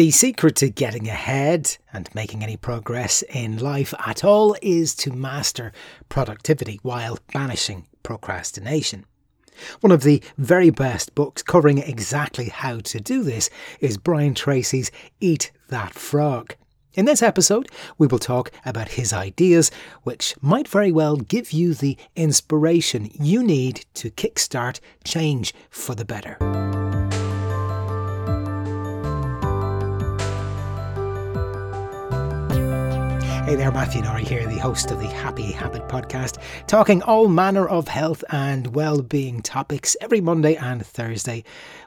The secret to getting ahead and making any progress in life at all is to master productivity while banishing procrastination. One of the very best books covering exactly how to do this is Brian Tracy's Eat That Frog. In this episode, we will talk about his ideas, which might very well give you the inspiration you need to kickstart change for the better. Hey there, Matthew Norrie here, the host of the Happy Habit podcast, talking all manner of health and well-being topics every Monday and Thursday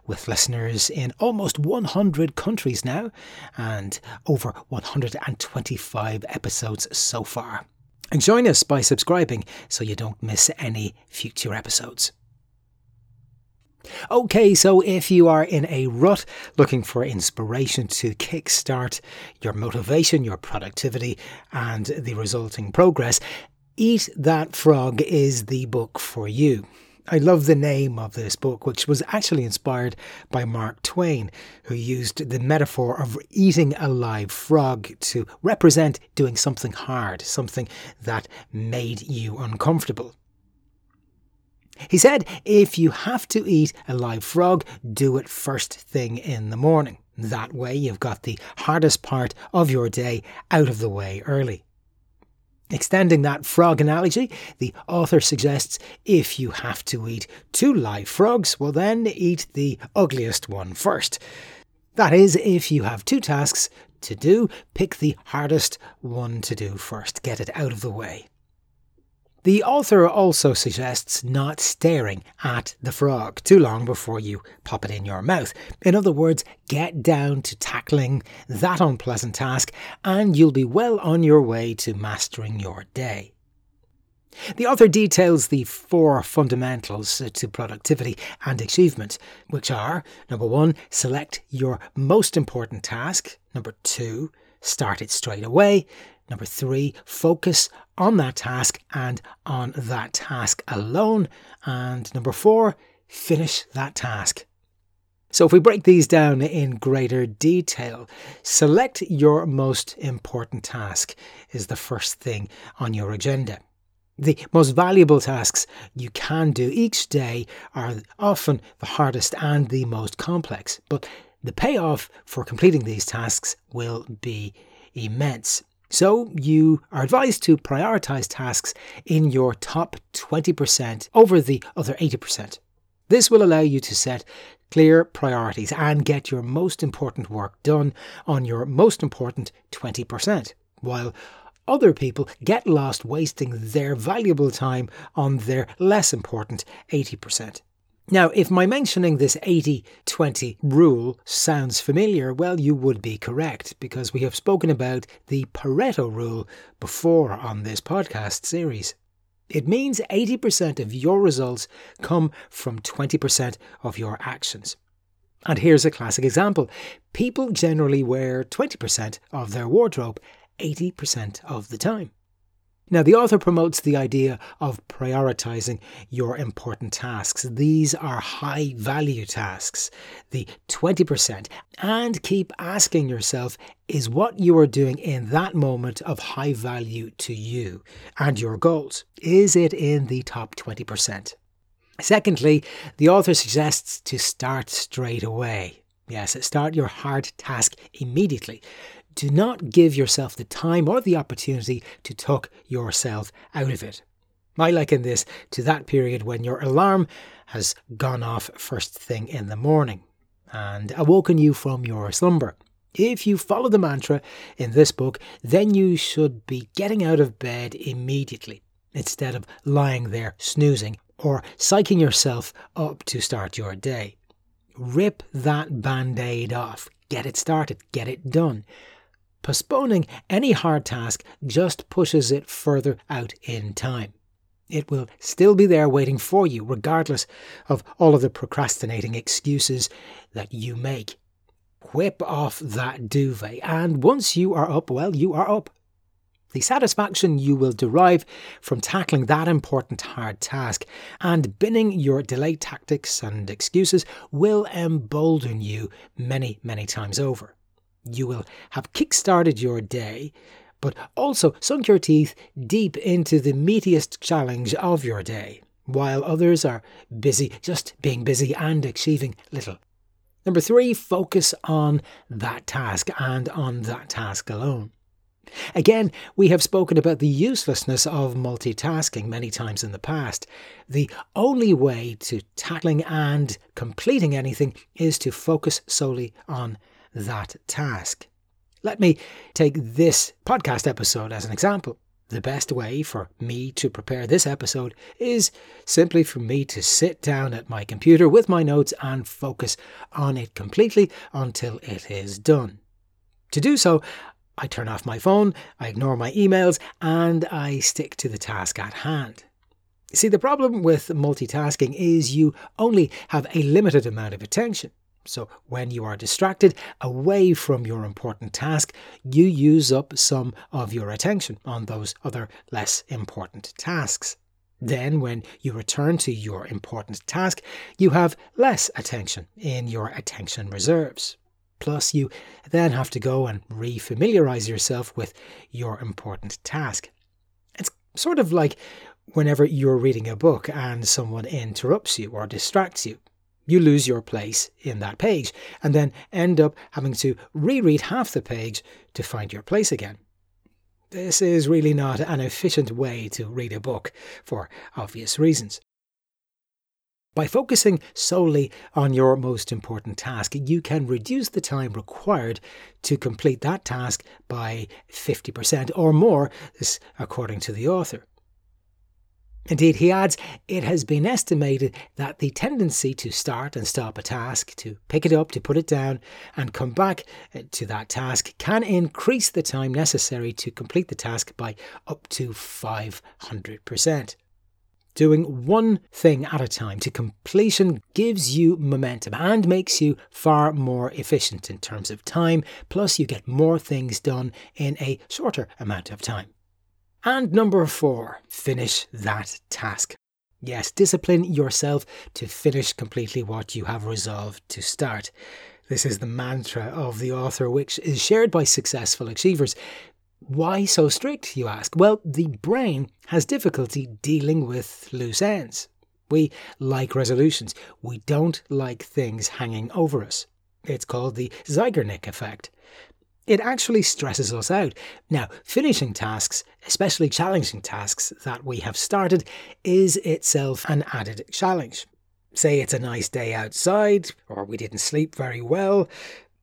with listeners in almost 100 countries now and over 125 episodes so far. And join us by subscribing so you don't miss any future episodes. Okay, so if you are in a rut looking for inspiration to kickstart your motivation, your productivity, and the resulting progress, Eat That Frog is the book for you. I love the name of this book, which was actually inspired by Mark Twain, who used the metaphor of eating a live frog to represent doing something hard, something that made you uncomfortable. He said, if you have to eat a live frog, do it first thing in the morning. That way, you've got the hardest part of your day out of the way early. Extending that frog analogy, the author suggests if you have to eat two live frogs, well, then eat the ugliest one first. That is, if you have two tasks to do, pick the hardest one to do first. Get it out of the way. The author also suggests not staring at the frog too long before you pop it in your mouth. In other words, get down to tackling that unpleasant task and you'll be well on your way to mastering your day. The author details the four fundamentals to productivity and achievement, which are number one, select your most important task, number two, start it straight away, Number three, focus on that task and on that task alone. And number four, finish that task. So, if we break these down in greater detail, select your most important task is the first thing on your agenda. The most valuable tasks you can do each day are often the hardest and the most complex, but the payoff for completing these tasks will be immense. So you are advised to prioritize tasks in your top 20% over the other 80%. This will allow you to set clear priorities and get your most important work done on your most important 20%, while other people get lost wasting their valuable time on their less important 80%. Now, if my mentioning this 80 20 rule sounds familiar, well, you would be correct because we have spoken about the Pareto rule before on this podcast series. It means 80% of your results come from 20% of your actions. And here's a classic example people generally wear 20% of their wardrobe 80% of the time. Now, the author promotes the idea of prioritizing your important tasks. These are high value tasks, the 20%, and keep asking yourself is what you are doing in that moment of high value to you and your goals? Is it in the top 20%? Secondly, the author suggests to start straight away. Yes, start your hard task immediately do not give yourself the time or the opportunity to talk yourself out of it. I liken this to that period when your alarm has gone off first thing in the morning and awoken you from your slumber. If you follow the mantra in this book, then you should be getting out of bed immediately instead of lying there snoozing or psyching yourself up to start your day. Rip that band aid off. Get it started. Get it done. Postponing any hard task just pushes it further out in time. It will still be there waiting for you, regardless of all of the procrastinating excuses that you make. Whip off that duvet, and once you are up, well, you are up. The satisfaction you will derive from tackling that important hard task and binning your delay tactics and excuses will embolden you many, many times over. You will have kick-started your day, but also sunk your teeth deep into the meatiest challenge of your day, while others are busy just being busy and achieving little. Number three, focus on that task and on that task alone. Again, we have spoken about the uselessness of multitasking many times in the past. The only way to tackling and completing anything is to focus solely on that task. Let me take this podcast episode as an example. The best way for me to prepare this episode is simply for me to sit down at my computer with my notes and focus on it completely until it is done. To do so, I turn off my phone, I ignore my emails, and I stick to the task at hand. See, the problem with multitasking is you only have a limited amount of attention. So, when you are distracted away from your important task, you use up some of your attention on those other less important tasks. Then, when you return to your important task, you have less attention in your attention reserves. Plus, you then have to go and re-familiarize yourself with your important task. It's sort of like whenever you're reading a book and someone interrupts you or distracts you. You lose your place in that page and then end up having to reread half the page to find your place again. This is really not an efficient way to read a book for obvious reasons. By focusing solely on your most important task, you can reduce the time required to complete that task by 50% or more, this according to the author. Indeed, he adds, it has been estimated that the tendency to start and stop a task, to pick it up, to put it down, and come back uh, to that task can increase the time necessary to complete the task by up to 500%. Doing one thing at a time to completion gives you momentum and makes you far more efficient in terms of time, plus, you get more things done in a shorter amount of time. And number four, finish that task. Yes, discipline yourself to finish completely what you have resolved to start. This is the mantra of the author, which is shared by successful achievers. Why so strict, you ask? Well, the brain has difficulty dealing with loose ends. We like resolutions. We don't like things hanging over us. It's called the Zeigarnik effect. It actually stresses us out. Now, finishing tasks, especially challenging tasks that we have started, is itself an added challenge. Say it's a nice day outside, or we didn't sleep very well,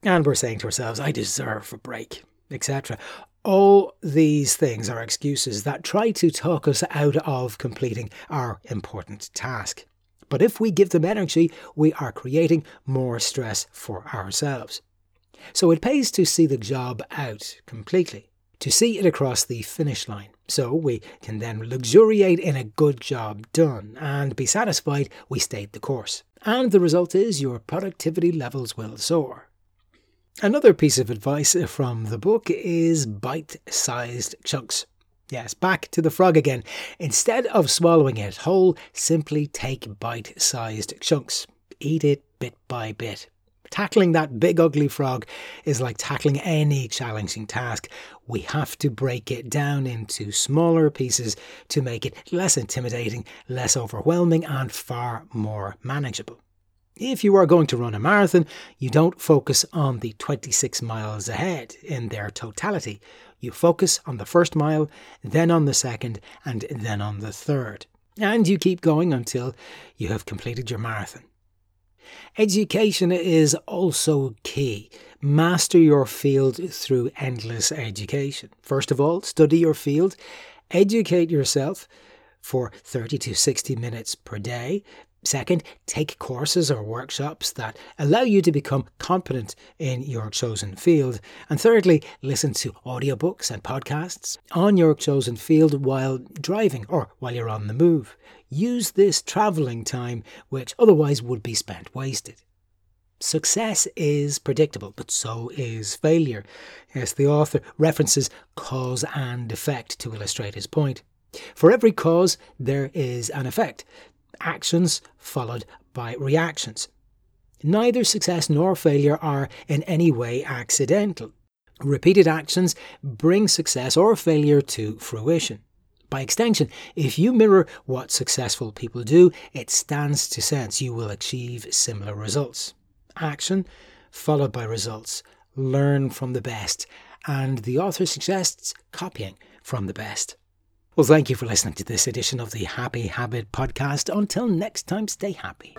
and we're saying to ourselves, I deserve a break, etc. All these things are excuses that try to talk us out of completing our important task. But if we give them energy, we are creating more stress for ourselves. So it pays to see the job out completely, to see it across the finish line. So we can then luxuriate in a good job done and be satisfied we stayed the course. And the result is your productivity levels will soar. Another piece of advice from the book is bite sized chunks. Yes, back to the frog again. Instead of swallowing it whole, simply take bite sized chunks. Eat it bit by bit. Tackling that big ugly frog is like tackling any challenging task. We have to break it down into smaller pieces to make it less intimidating, less overwhelming, and far more manageable. If you are going to run a marathon, you don't focus on the 26 miles ahead in their totality. You focus on the first mile, then on the second, and then on the third. And you keep going until you have completed your marathon. Education is also key. Master your field through endless education. First of all, study your field, educate yourself for 30 to 60 minutes per day. Second, take courses or workshops that allow you to become competent in your chosen field. And thirdly, listen to audiobooks and podcasts on your chosen field while driving or while you're on the move. Use this travelling time, which otherwise would be spent wasted. Success is predictable, but so is failure. Yes, the author references cause and effect to illustrate his point. For every cause, there is an effect actions followed by reactions. Neither success nor failure are in any way accidental. Repeated actions bring success or failure to fruition. By extension, if you mirror what successful people do, it stands to sense you will achieve similar results. Action followed by results. Learn from the best. And the author suggests copying from the best. Well, thank you for listening to this edition of the Happy Habit Podcast. Until next time, stay happy.